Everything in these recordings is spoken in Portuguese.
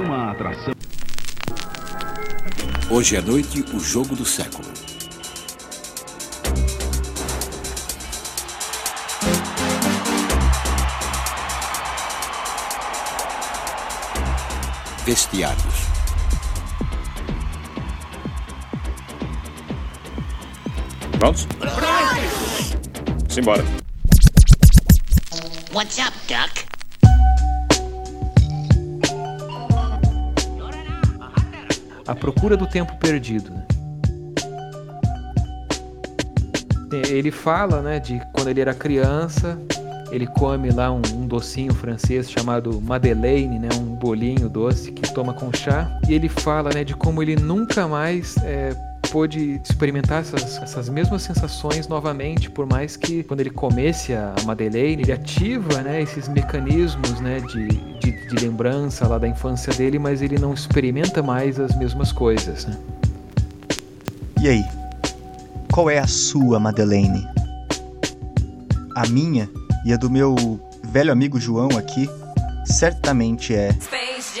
uma atração. Hoje à noite, o jogo do século. Vestiários. Prontos? Simbora. What's up, Duck? A procura do tempo perdido. Ele fala, né, de quando ele era criança, ele come lá um, um docinho francês chamado Madeleine, né, um bolinho doce que toma com chá. E ele fala, né, de como ele nunca mais é, pôde experimentar essas, essas mesmas sensações novamente, por mais que quando ele comesse a Madeleine, ele ativa, né, esses mecanismos, né, de, de, de lembrança lá da infância dele, mas ele não experimenta mais as mesmas coisas, né? E aí? Qual é a sua, Madeleine? A minha e a do meu velho amigo João aqui certamente é.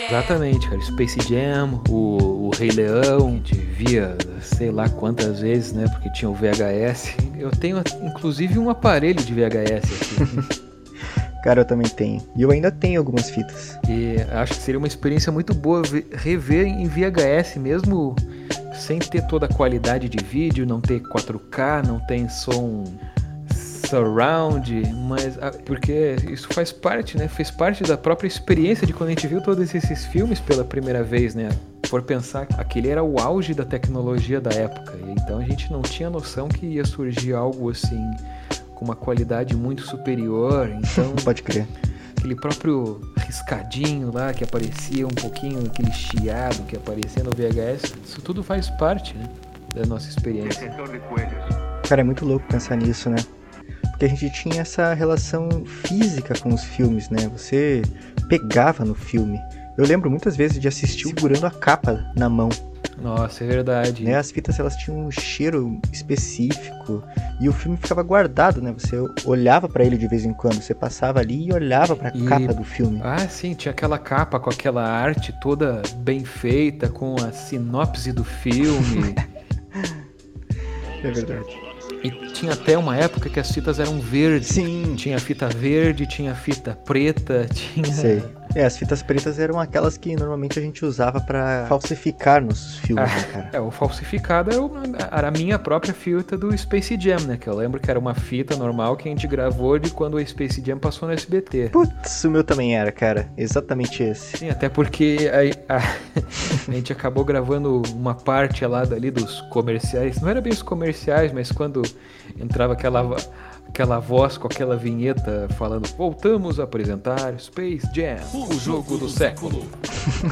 Exatamente, cara. Space Jam, o, o Rei Leão, a gente via sei lá quantas vezes, né? Porque tinha o VHS. Eu tenho inclusive um aparelho de VHS aqui. Cara, eu também tenho. E eu ainda tenho algumas fitas. e acho que seria uma experiência muito boa ver- rever em VHS, mesmo sem ter toda a qualidade de vídeo, não ter 4K, não tem som surround, mas ah, porque isso faz parte, né? Fez parte da própria experiência de quando a gente viu todos esses filmes pela primeira vez, né? For pensar que aquele era o auge da tecnologia da época, e então a gente não tinha noção que ia surgir algo assim com uma qualidade muito superior, então Pode crer. aquele próprio riscadinho lá que aparecia um pouquinho, aquele chiado que aparecia no VHS, isso tudo faz parte, né? Da nossa experiência. Cara, é muito louco pensar nisso, né? Porque a gente tinha essa relação física com os filmes, né? Você pegava no filme. Eu lembro muitas vezes de assistir segurando a capa na mão. Nossa, é verdade. Né? As fitas elas tinham um cheiro específico e o filme ficava guardado, né? Você olhava pra ele de vez em quando, você passava ali e olhava pra E- capa do filme. Ah, sim, tinha aquela capa com aquela arte toda bem feita, com a sinopse do filme. É verdade. E tinha até uma época que as fitas eram verdes. Sim, Tinha fita verde, tinha fita preta, tinha. sei. É, as fitas pretas eram aquelas que normalmente a gente usava pra falsificar nossos filmes, né, cara? É, o falsificado era, uma- era a minha própria fita do Space Jam, né? Que eu lembro que era uma fita normal que a gente gravou de quando o Space Jam passou no SBT. Putz, o meu também era, cara. Exatamente esse. Sim, até porque a, a- a gente acabou gravando uma parte lá dali dos comerciais. Não era bem os comerciais, mas quando entrava aquela, aquela voz com aquela vinheta falando voltamos a apresentar Space Jam, o jogo do século.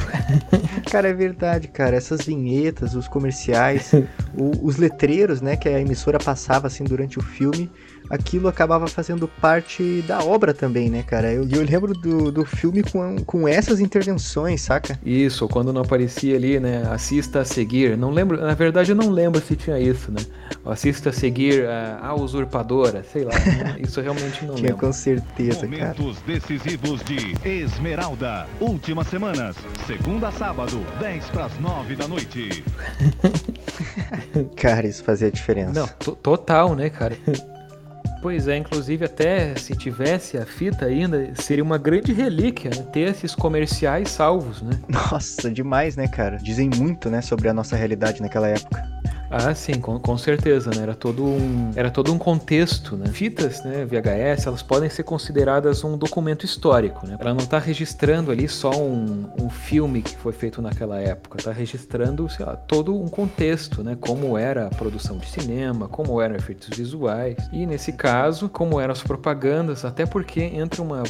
Cara, é verdade, cara. Essas vinhetas, os comerciais, o- os letreiros, né, que a emissora passava assim durante o filme, aquilo acabava fazendo parte da obra também, né, cara? Eu, eu lembro do, do filme com, com essas intervenções, saca? Isso, quando não aparecia ali, né? Assista a seguir. Não lembro, na verdade eu não lembro se tinha isso, né? Assista a seguir a, a usurpadora, sei lá. Isso eu realmente não Tinha lembro. com certeza, cara. Momentos decisivos de Esmeralda. Últimas semanas, segunda a sábado, 10 para as 9 da noite. Cara, isso fazia diferença. Não, to- total, né, cara? Pois é, inclusive até se tivesse a fita ainda, seria uma grande relíquia né? ter esses comerciais salvos, né? Nossa, demais, né, cara? Dizem muito, né, sobre a nossa realidade naquela época. Ah, sim, com, com certeza, né? Era todo um, era todo um contexto, né? Fitas, né, VHS, elas podem ser consideradas um documento histórico, né? Ela não está registrando ali só um, um filme que foi feito naquela época, está registrando, sei lá, todo um contexto, né? Como era a produção de cinema, como eram efeitos visuais e, nesse caso, como eram as propagandas, até porque entra uma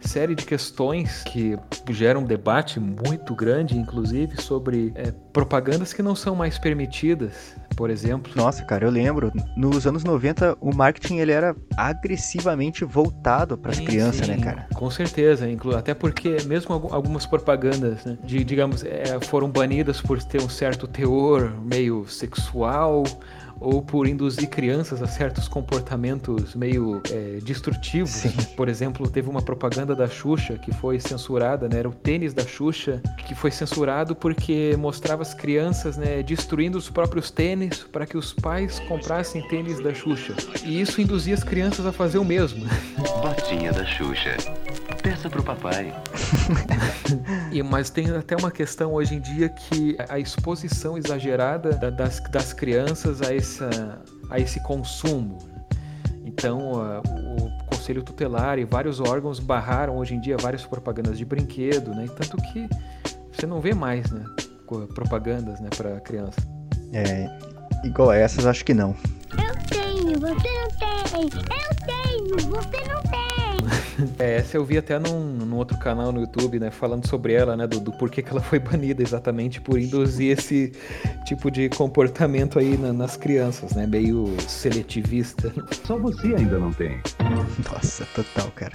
série de questões que geram um debate muito grande, inclusive, sobre é, propagandas que não são mais permitidas, por exemplo. Nossa, cara, eu lembro. Nos anos 90, o marketing ele era agressivamente voltado para as crianças, sim, né, cara? Com certeza, até porque mesmo algu- algumas propagandas, né, de, digamos, é, foram banidas por ter um certo teor meio sexual ou por induzir crianças a certos comportamentos meio é, destrutivos. Né? Por exemplo, teve uma propaganda da Xuxa que foi censurada, né? Era o tênis da Xuxa que foi censurado porque mostrava as crianças né, destruindo os próprios tênis para que os pais comprassem tênis da Xuxa. E isso induzia as crianças a fazer o mesmo. Botinha da Xuxa. Peça pro papai. e, mas tem até uma questão hoje em dia que a exposição exagerada das, das crianças a, essa, a esse consumo. Então, uh, o Conselho Tutelar e vários órgãos barraram hoje em dia várias propagandas de brinquedo, né? Tanto que você não vê mais, né? Propagandas, né, para criança. É, igual essas, acho que não. Eu tenho, você não tem. Eu tenho, você não tem. É, essa eu vi até num, num, outro canal no YouTube, né, falando sobre ela, né, do, do, porquê que ela foi banida, exatamente por induzir esse tipo de comportamento aí na, nas crianças, né, meio seletivista. Só você ainda não tem. Nossa, total, cara.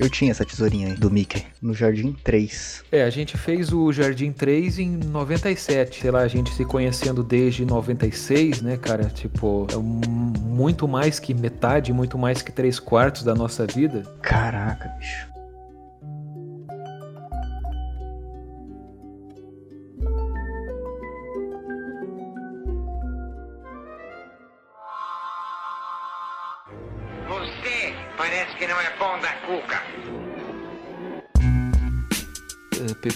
Eu tinha essa tesourinha aí do Mickey, no Jardim 3. É, a gente fez o Jardim 3 em 97. Sei lá, a gente se conhecendo desde 96, né, cara? Tipo, é muito mais que metade, muito mais que três quartos da nossa vida. Caraca, bicho.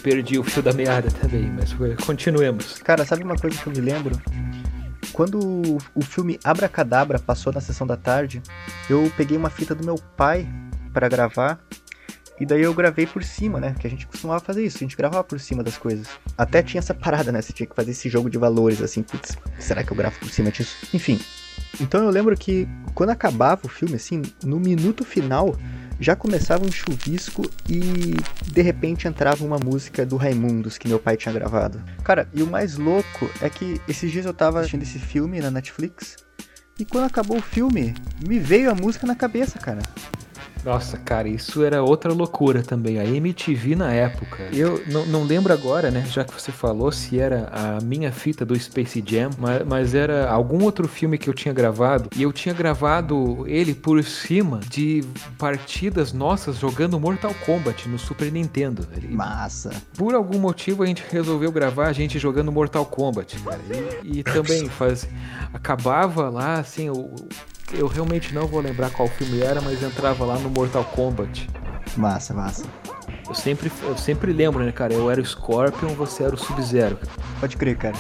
Perdi o fio da meada também, mas continuemos. Cara, sabe uma coisa que eu me lembro? Quando o filme Abracadabra passou na sessão da tarde, eu peguei uma fita do meu pai para gravar e daí eu gravei por cima, né? Que a gente costumava fazer isso, a gente gravava por cima das coisas. Até tinha essa parada, né? Você tinha que fazer esse jogo de valores, assim, putz, será que eu gravo por cima disso? Enfim. Então eu lembro que quando acabava o filme, assim, no minuto final, já começava um chuvisco e de repente entrava uma música do Raimundos que meu pai tinha gravado. Cara, e o mais louco é que esses dias eu tava assistindo esse filme na Netflix e quando acabou o filme, me veio a música na cabeça, cara. Nossa, cara, isso era outra loucura também. A MTV na época. Eu não, não lembro agora, né? Já que você falou, se era a minha fita do Space Jam, mas, mas, era algum outro filme que eu tinha gravado. E eu tinha gravado ele por cima de partidas nossas jogando Mortal Kombat no Super Nintendo. Massa. Por algum motivo a gente resolveu gravar a gente jogando Mortal Kombat, cara. E, e também faz. Acabava lá, assim, o eu realmente não vou lembrar qual filme era, mas entrava lá no Mortal Kombat. Massa, massa. Eu sempre, eu sempre lembro, né, cara? Eu era o Scorpion, você era o Sub-Zero. Pode crer, cara.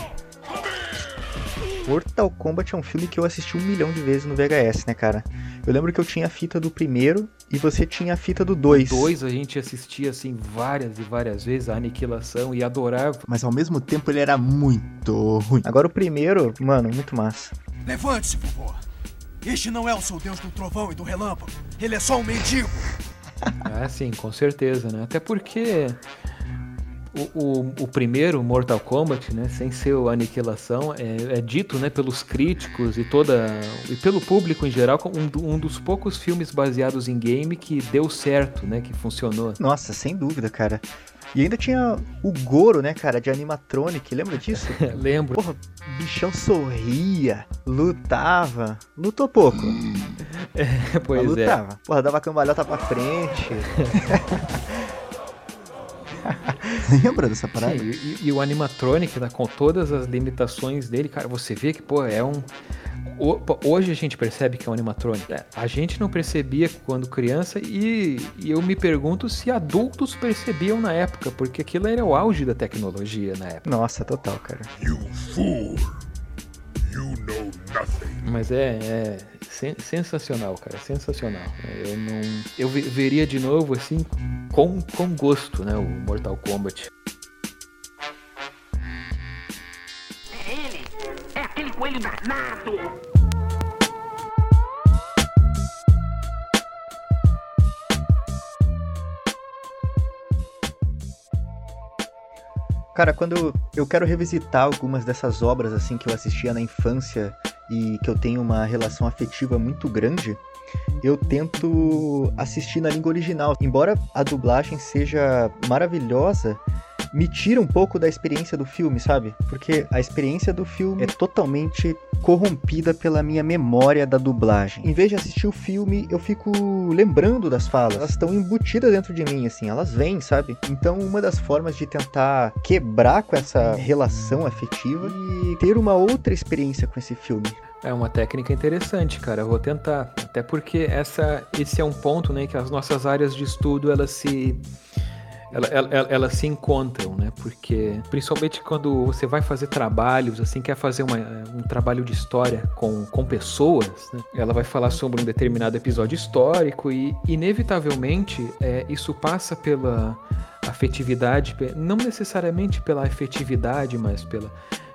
Mortal Kombat é um filme que eu assisti um milhão de vezes no VHS, né, cara? Eu lembro que eu tinha a fita do primeiro e você tinha a fita do dois. O dois a gente assistia, assim, várias e várias vezes, a aniquilação, e adorava. Mas ao mesmo tempo ele era muito ruim. Agora o primeiro, mano, muito massa. Levante-se, vovô. Este não é o seu deus do trovão e do relâmpago. Ele é só um mendigo. ah, sim, com certeza, né? Até porque o, o, o, primeiro Mortal Kombat, né, sem ser o Aniquilação, é, é, dito né, pelos críticos e toda e pelo público em geral como um, um, dos poucos filmes baseados em game que deu certo, né, que funcionou. Nossa, sem dúvida, cara. E ainda tinha o Goro, né, cara, de animatronic, lembra disso? Lembro. Porra, bichão sorria, lutava. Lutou pouco. É, pois Mas lutava. é. Porra, dava cambalhota pra frente. Lembra dessa parada? Sim, e, e, o animatronic, né, com todas as limitações dele, cara, você vê que, pô, é um Hoje a gente percebe que é um animatrônico. É, a gente não percebia quando criança e, e, eu me pergunto se adultos percebiam na época, porque aquilo era o auge da tecnologia na época. Nossa, total, cara. You fool! You know nothing. Mas é, é sen sensacional, cara, sensacional. Eu não, eu veria de novo assim com, com gosto, né, o Mortal Kombat. coelho danado! Cara, quando eu quero revisitar algumas dessas obras assim que eu assistia na infância e que eu tenho uma relação afetiva muito grande, eu tento assistir na língua original. Embora a dublagem seja maravilhosa, me tira um pouco da experiência do filme, sabe? Porque a experiência do filme é totalmente corrompida pela minha memória da dublagem. Em vez de assistir o filme, eu fico lembrando das falas. Elas estão embutidas dentro de mim, assim, elas vêm, sabe? Então, uma das formas de tentar quebrar com essa relação afetiva e ter uma outra experiência com esse filme. É uma técnica interessante, cara. Eu vou tentar. Até porque essa, esse é um ponto, né, que as nossas áreas de estudo elas se elas ela, ela se encontram, né? Porque principalmente quando você vai fazer trabalhos, assim, quer fazer uma, um trabalho de história com, com pessoas, né? ela vai falar sobre um determinado episódio histórico e inevitavelmente é, isso passa pela afetividade, não necessariamente pela afetividade, mas pela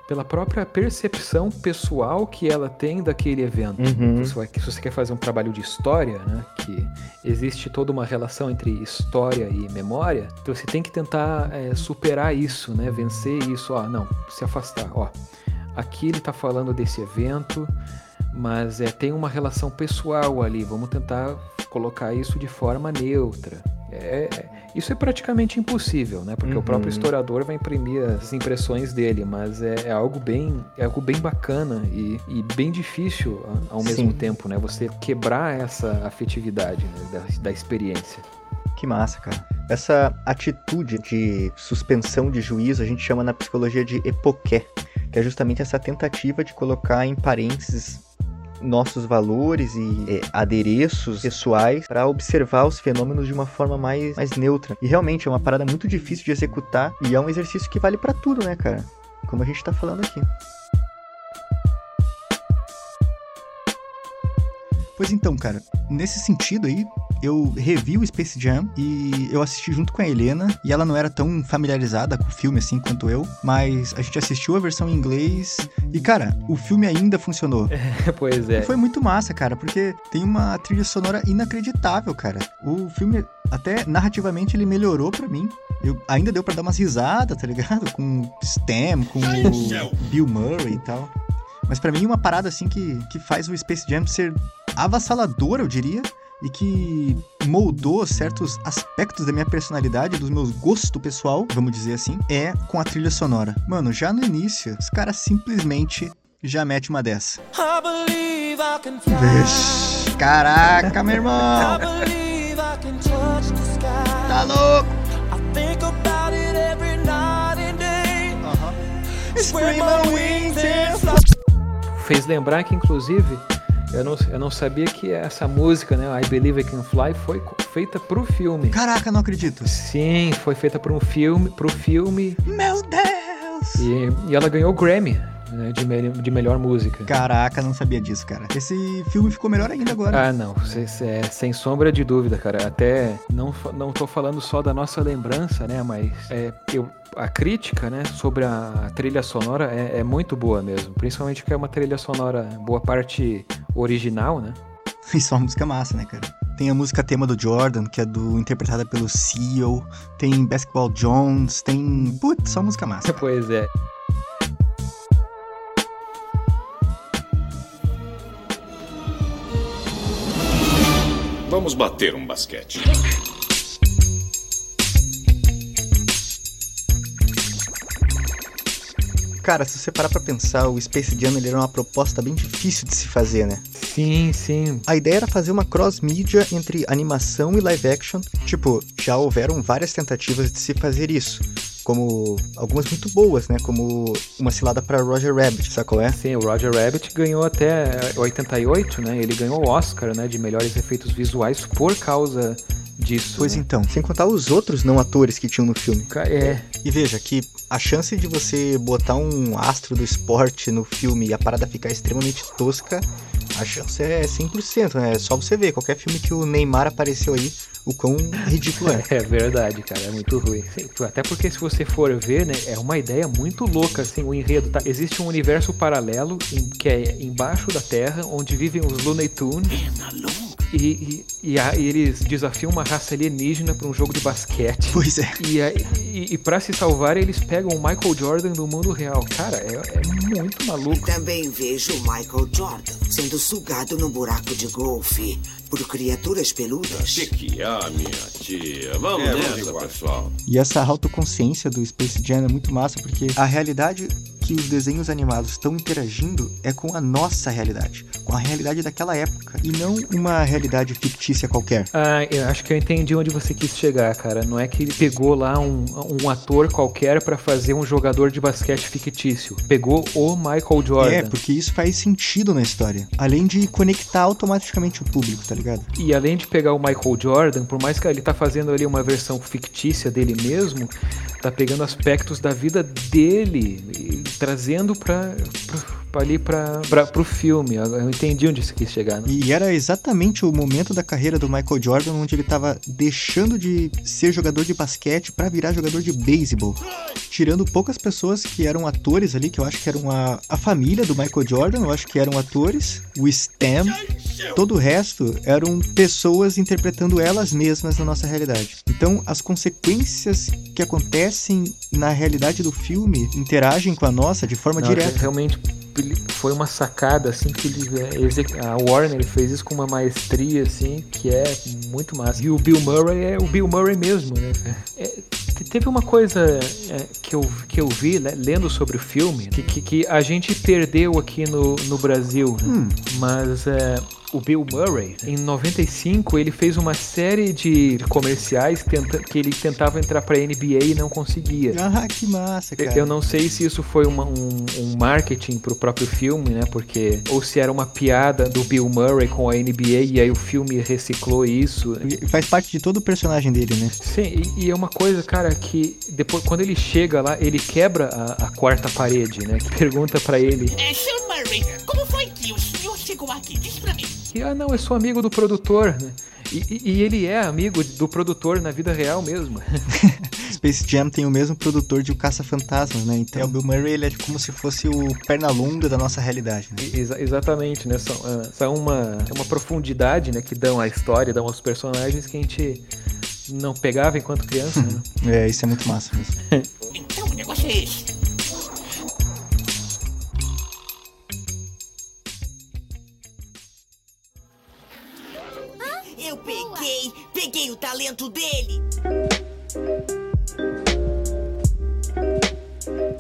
pela própria percepção pessoal que ela tem daquele evento. Uhum. Se, você, quer fazer um trabalho de história, né, que existe toda uma relação entre história e memória, então você tem que tentar é, superar isso, né, vencer isso. Ó, não, se afastar. Ó, aqui ele está falando desse evento, mas é, tem uma relação pessoal ali. Vamos tentar colocar isso de forma neutra. É, isso é praticamente impossível, né? Porque uhum. o próprio historiador vai imprimir as impressões dele, mas é, é algo bem, é algo bem bacana e, e bem difícil ao mesmo Sim. tempo, né? Você quebrar essa afetividade né? da, da experiência. Que massa, cara. Essa atitude de suspensão de juízo a gente chama na psicologia de epoqué, que é justamente essa tentativa de colocar em parênteses nossos valores e é, adereços pessoais para observar os fenômenos de uma forma mais, mais neutra. E realmente é uma parada muito difícil de executar e é um exercício que vale para tudo, né, cara? Como a gente tá falando aqui. Pois então, cara, nesse sentido aí, eu revi o Space Jam e eu assisti junto com a Helena, e ela não era tão familiarizada com o filme assim quanto eu, mas a gente assistiu a versão em inglês e, cara, o filme ainda funcionou. É, pois é. E foi muito massa, cara, porque tem uma trilha sonora inacreditável, cara. O filme, até narrativamente, ele melhorou para mim. Eu, ainda deu para dar umas risadas, tá ligado? Com o Stem, com o Bill Murray e tal. Mas para mim, uma parada assim que, que faz o Space Jam ser avassalador, eu diria, e que moldou certos aspectos da minha personalidade, dos meus gostos pessoal, vamos dizer assim, é com a trilha sonora. Mano, já no início, os caras simplesmente já mete uma dessa. Vixe, caraca, meu irmão! Tá louco? Fez lembrar que, inclusive, eu não, eu não sabia que essa música, né, I Believe I Can Fly, foi feita pro filme. Caraca, não acredito. Sim, foi feita para um filme, pro filme. Meu Deus! E, e ela ganhou o Grammy. Né, de, me, de melhor música. Caraca, não sabia disso, cara. Esse filme ficou melhor ainda agora. Ah, não. é, sem sombra de dúvida, cara. Até não, não tô falando só da nossa lembrança, né? Mas é, eu, a crítica, né, sobre a trilha sonora é, é, muito boa mesmo. Principalmente que é uma trilha sonora, boa parte original, né? Isso é uma música massa, né, cara? Tem a música tema do Jordan, que é do interpretada pelo Seal. Tem Basketball Jones, tem. Putz, só música massa. Cara. Pois é. Vamos bater um basquete. Cara, se você parar pra pensar, o Space Jam ele era uma proposta bem difícil de se fazer, né? Sim, sim. A ideia era fazer uma cross-mídia entre animação e live action. Tipo, já houveram várias tentativas de se fazer isso como algumas muito boas, né? Como uma cilada para Roger Rabbit, sabe qual é? Sim, o Roger Rabbit ganhou até 88, né? Ele ganhou o Oscar, né? De melhores efeitos visuais por causa disso. Pois né? então, sem contar os outros não atores que tinham no filme. É. E veja que a chance de você botar um astro do esporte no filme e a parada ficar extremamente tosca, a chance é 100%, né? É só você ver, qualquer filme que o Neymar apareceu aí, o quão ridículo é. É verdade, cara, é muito ruim. Até porque se você for ver, né, é uma ideia muito louca, assim, o enredo, tá? Existe um universo paralelo em, que é embaixo da Terra, onde vivem os Looney Tunes. E, e, e, a- e eles desafiam uma raça alienígena pra um jogo de basquete. Pois é. E, a- e, e para se salvar, eles pegam o Michael Jordan do mundo real. Cara, é, é muito maluco. Também vejo o Michael Jordan sendo sugado num buraco de golfe por criaturas peludas. Que que há, minha tia? Vamos É, nessa, pessoal. E essa autoconsciência do Space Jam é muito massa, porque a realidade que os desenhos animados estão interagindo é com a nossa realidade, com a realidade daquela época, e não uma realidade fictícia qualquer. Ah, eu acho que eu entendi onde você quis chegar, cara. Não é que ele pegou lá um, um ator qualquer pra fazer um jogador de basquete fictício. Pegou o Michael Jordan. É, porque isso faz sentido na história. Além de conectar automaticamente o público, tá ligado? E além de pegar o Michael Jordan, por mais que ele tá fazendo ali uma versão fictícia dele mesmo, tá pegando aspectos da vida dele trazendo pra ali pra, pro filme. Eu entendi onde você quis chegar, né? E era exatamente o momento da carreira do Michael Jordan onde ele tava deixando de ser jogador de basquete pra virar jogador de beisebol. Tirando poucas pessoas que eram atores ali, que eu acho que eram a, a família do Michael Jordan, eu acho que eram atores, o Stan, todo o resto eram pessoas interpretando elas mesmas na nossa realidade. Então, as consequências que acontecem na realidade do filme interagem com a nossa de forma Não, direta. Realmente foi uma sacada, assim, que ele, é, exec- a Warner fez isso com uma maestria, assim, que é muito massa. E o Bill Murray é o Bill Murray mesmo, né? É, te- teve uma coisa é, que, eu, que eu vi, né, lendo sobre o filme, que, que, que a gente perdeu aqui no, no Brasil, né? Mas é, o Bill Murray, em 95, ele fez uma série de comerciais tenta- que ele tentava entrar pra NBA e não conseguia. Ah, que massa, Eu- cara. Eu não sei se isso foi uma- um, um marketing pro próprio filme, né? Porque. Ou se era uma piada do Bill Murray com a NBA e aí o filme reciclou isso. E Faz parte de todo o personagem dele, né? Sim, e, e é uma coisa, cara, que depois, quando ele chega lá, ele quebra a, a quarta parede, né? Que pergunta pra ele. É, Sr. Murray, como foi que o senhor chegou aqui? Diz pra mim. Que, ah, não, eu sou amigo do produtor, né? E, e- ele é amigo do produtor na vida real mesmo. Space Jam tem o mesmo produtor de O Caça-Fantasmas, né? Então o Bill Murray ele é como se fosse o perna longa da nossa realidade, né? Exa- exatamente, né? São, ah, são uma, é uma profundidade, né? Que dão à história, dão aos personagens que a gente não pegava enquanto criança, né? É, isso é muito massa mesmo. Então o negócio é esse. O talento dele.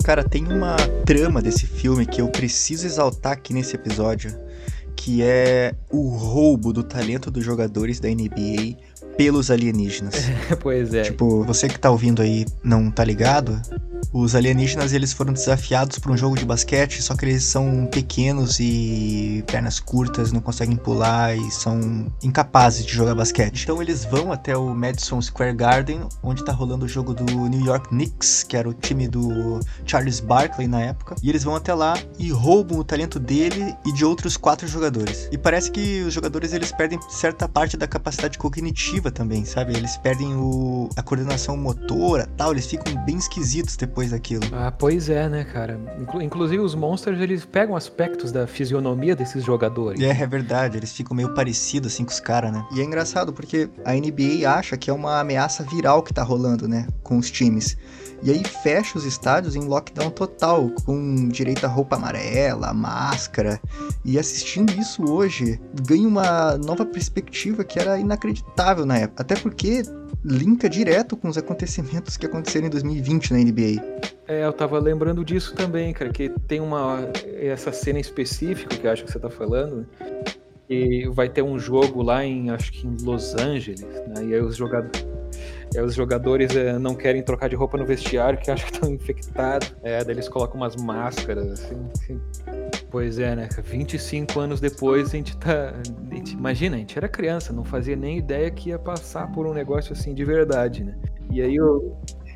Cara, tem uma trama desse filme que eu preciso exaltar aqui nesse episódio, que é o roubo do talento dos jogadores da NBA pelos alienígenas. pois é. Tipo, você que tá ouvindo aí não tá ligado? Os alienígenas eles foram desafiados para um jogo de basquete, só que eles são pequenos e pernas curtas, não conseguem pular e são incapazes de jogar basquete. Então eles vão até o Madison Square Garden, onde tá rolando o jogo do New York Knicks, que era o time do Charles Barkley na época, e eles vão até lá e roubam o talento dele e de outros quatro jogadores. E parece que os jogadores eles perdem certa parte da capacidade cognitiva também, sabe? Eles perdem o, a coordenação motora, tal, eles ficam bem esquisitos depois daquilo. Ah, pois é, né, cara? Inclu- inclusive os monsters, eles pegam aspectos da fisionomia desses jogadores. É, é verdade, eles ficam meio parecidos assim com os caras, né? E é engraçado porque a NBA acha que é uma ameaça viral que tá rolando, né, com os times. E aí fecha os estádios em lockdown total, com direito a roupa amarela, máscara. E assistindo isso hoje, ganha uma nova perspectiva que era inacreditável na época. Até porque linka direto com os acontecimentos que aconteceram em 2020 na NBA. É, eu tava lembrando disso também, cara, que tem uma. Essa cena específica que eu acho que você tá falando. E vai ter um jogo lá em, acho que em Los Angeles, né? E aí os jogadores. Aí os jogadores eh, não querem trocar de roupa no vestiário, que acham que estão infectados. É, daí eles colocam umas máscaras, assim, assim. Pois é, né? cara? 25 anos depois a gente tá. a gente- imagina, a gente era criança, não fazia nem ideia que ia passar por um negócio assim de verdade, né? E aí o,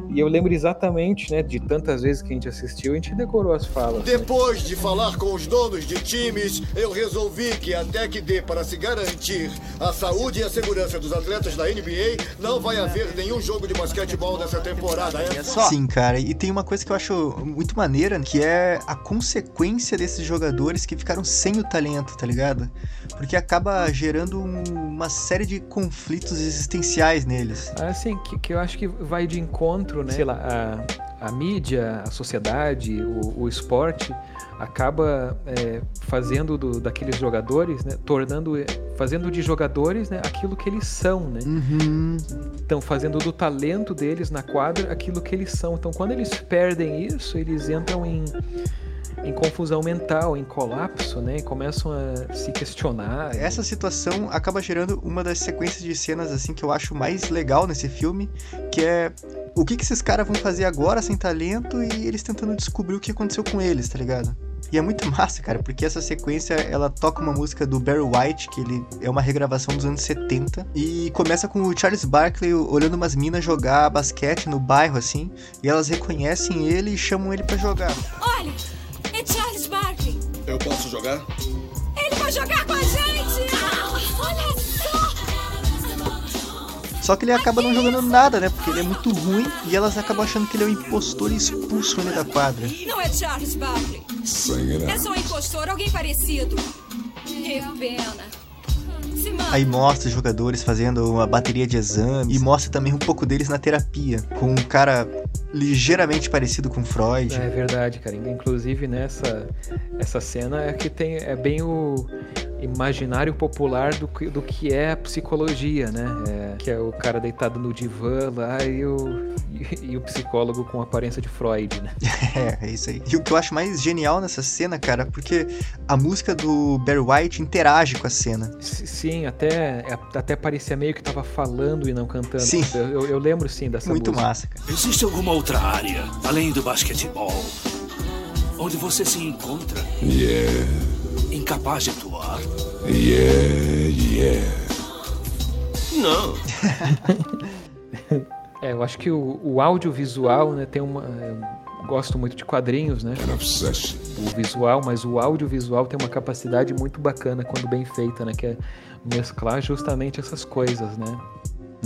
E eu lembro exatamente, né, de tantas vezes que a gente assistiu, a gente decorou as falas. né? Depois de falar com os donos de times, eu resolvi que até que dê para se garantir a saúde e a segurança dos atletas da NBA, não vai haver nenhum jogo de basquetebol nessa temporada. É só. Sim, cara, e tem uma coisa que eu acho muito maneira, que é a consequência desses jogadores que ficaram sem o talento, tá ligado? Porque acaba gerando um- uma série de conflitos existenciais neles. Assim, que, que eu acho que vai de encontro, né? Sei lá, a, a mídia, a sociedade, o, o esporte acaba é, fazendo do- daqueles jogadores, né? Tornando, fazendo de jogadores, né? Aquilo que eles são, né? Uhum. Então, fazendo do talento deles na quadra aquilo que eles são. Então, quando eles perdem isso, eles entram em, em confusão mental, em colapso, né? E começam a se questionar. Essa situação acaba gerando uma das sequências de cenas assim que eu acho mais legal nesse filme, que é o que, que esses caras vão fazer agora sem talento e eles tentando descobrir o que aconteceu com eles, tá ligado? E é muito massa, cara, porque essa sequência ela toca uma música do Barry White, que ele é uma regravação dos anos 70, e começa com o Charles Barkley olhando umas minas jogar basquete no bairro assim, e elas reconhecem ele e chamam ele pra jogar. Olha, é Charles Barkley. Eu posso jogar? Ele vai jogar com a gente. Ah, olha só. Só que ele acaba não jogando nada, né? Porque ele é muito ruim e elas acabam achando que ele é um impostor e expulsam ele da quadra. Não é Charles Barkley. É só um impostor, alguém parecido. Que pena. Aí mostra os jogadores fazendo uma bateria de exames e mostra também um pouco deles na terapia, com um cara ligeiramente parecido com Freud. É verdade, cara. Inclusive nessa essa cena é que tem é bem o imaginário popular do que, do que é a psicologia, né? É, que é o cara deitado no divã lá e o, e, e o psicólogo com aparência de Freud, né? É, é isso aí. E o que eu acho mais genial nessa cena, cara, porque a música do Barry White interage com a cena. S- Sim, até, até parecia meio que tava falando e não cantando. Sim. Eu, eu- eu lembro sim dessa Muito música. massa, cara. Existe alguma outra área, além do basquetebol, onde você se encontra Yeah, incapaz de atuar? yeah, yeah. Não. É, eu acho que o, o audiovisual, né, tem uma. Eu gosto muito de quadrinhos, né? O visual, mas o audiovisual tem uma capacidade muito bacana quando bem feita, né? Que é mesclar justamente essas coisas, né?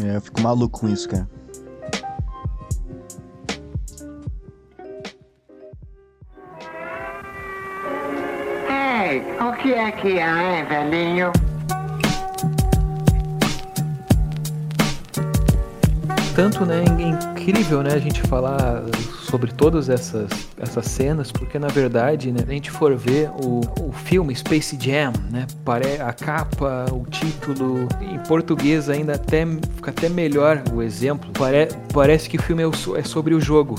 É, eu fico maluco com isso, cara. Ei, o que é que há, hein, velhinho? Tanto, né, é incrível, né, a gente falar sobre todas essas, essas cenas, porque na verdade, né, a gente for ver o, o filme Space Jam, né, a capa, o título, em português ainda até fica até melhor o exemplo. Pare, parece que o filme é, o é sobre o jogo,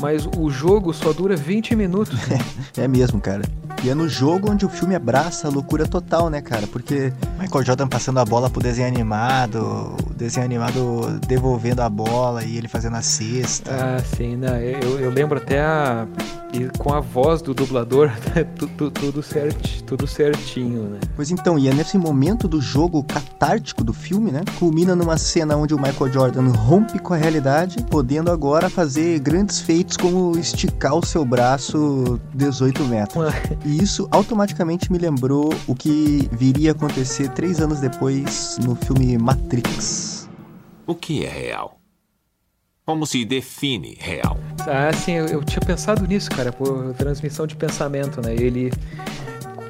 mas o jogo só dura 20 minutos. É mesmo, cara. E é no jogo onde o filme abraça a loucura total, né, cara? Porque Michael Jordan passando a bola pro desenho animado, o desenho animado devolvendo a bola e ele fazendo a cesta. Ah, sim, né? Eu, eu lembro até a. E com a voz do dublador, né, tu- tu- tudo, certi, tudo certinho, né? Pois então, e é nesse momento do jogo catártico do filme, né? Culmina numa cena onde o Michael Jordan rompe com a realidade, podendo agora fazer grandes feitos como esticar o seu braço 18 metros. E isso automaticamente me lembrou o que viria a acontecer três anos depois no filme Matrix. O que é real? Como se define real? Ah, sim, eu, eu tinha pensado nisso, cara, por transmissão de pensamento, né? Ele.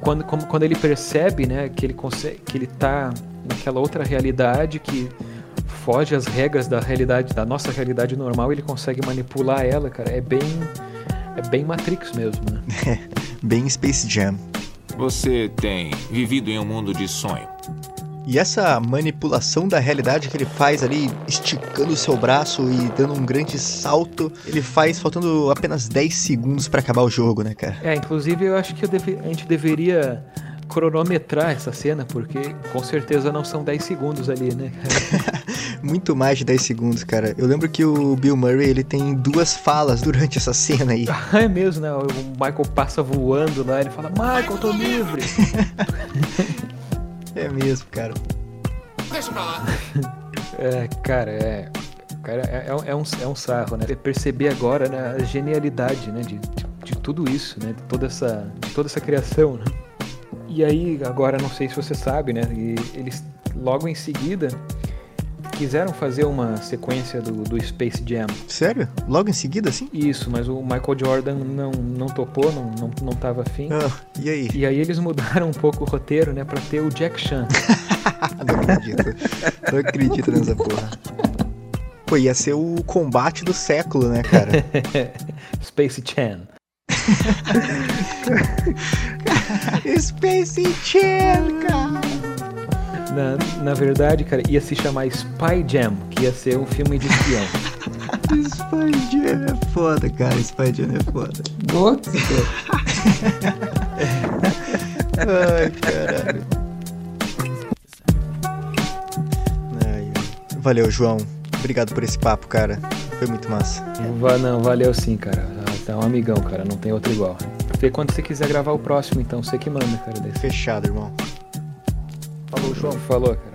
Quando, como- quando ele percebe, né, que ele consegue. que ele tá naquela outra realidade que foge às regras da realidade, da nossa realidade normal, ele consegue manipular ela, cara. É bem. É bem Matrix mesmo, né? Bem Space Jam. Você tem vivido em um mundo de sonho. E essa manipulação da realidade que ele faz ali, esticando o seu braço e dando um grande salto, ele faz faltando apenas 10 segundos pra acabar o jogo, né, cara? É, inclusive eu acho que eu deve- a gente deveria cronometrar essa cena, porque com certeza não são 10 segundos ali, né? Muito mais de 10 segundos, cara. Eu lembro que o Bill Murray, ele tem duas falas durante essa cena aí. é mesmo, né? O Michael passa voando lá, ele fala, Michael, tô livre! É mesmo, cara. Deixa pra lá. É, cara, é. cara, é, é, um, é um sarro, né? Perceber agora né, a genialidade, né? De, de, de, tudo isso, né? De toda essa, de toda essa criação, né? E aí, agora, não sei se você sabe, né? E eles, logo em seguida, quiseram fazer uma sequência do, do Space Jam. Sério? Logo em seguida, assim? Isso, mas o Michael Jordan não, não topou, não, não, não tava afim. Ah, e aí? E aí eles mudaram um pouco o roteiro, né, pra ter o Jack Chan. não acredito. Não acredito nessa porra. Pô, ia ser o combate do século, né, cara? Space Chan. Space Chan, cara. Na, na verdade, cara, ia se chamar Spy Jam, que ia ser um filme de espião. Spy Jam é foda, cara. Spy Jam é foda. Nossa, Ai, caralho. Ai, valeu, João. Obrigado por esse papo, cara. Foi muito massa. Não, valeu sim, cara. Tá um amigão, cara. Não tem outro igual. Vê quando você quiser gravar o próximo, então. Você que manda, cara. Desse. Fechado, irmão. Falou, João. Falou, cara.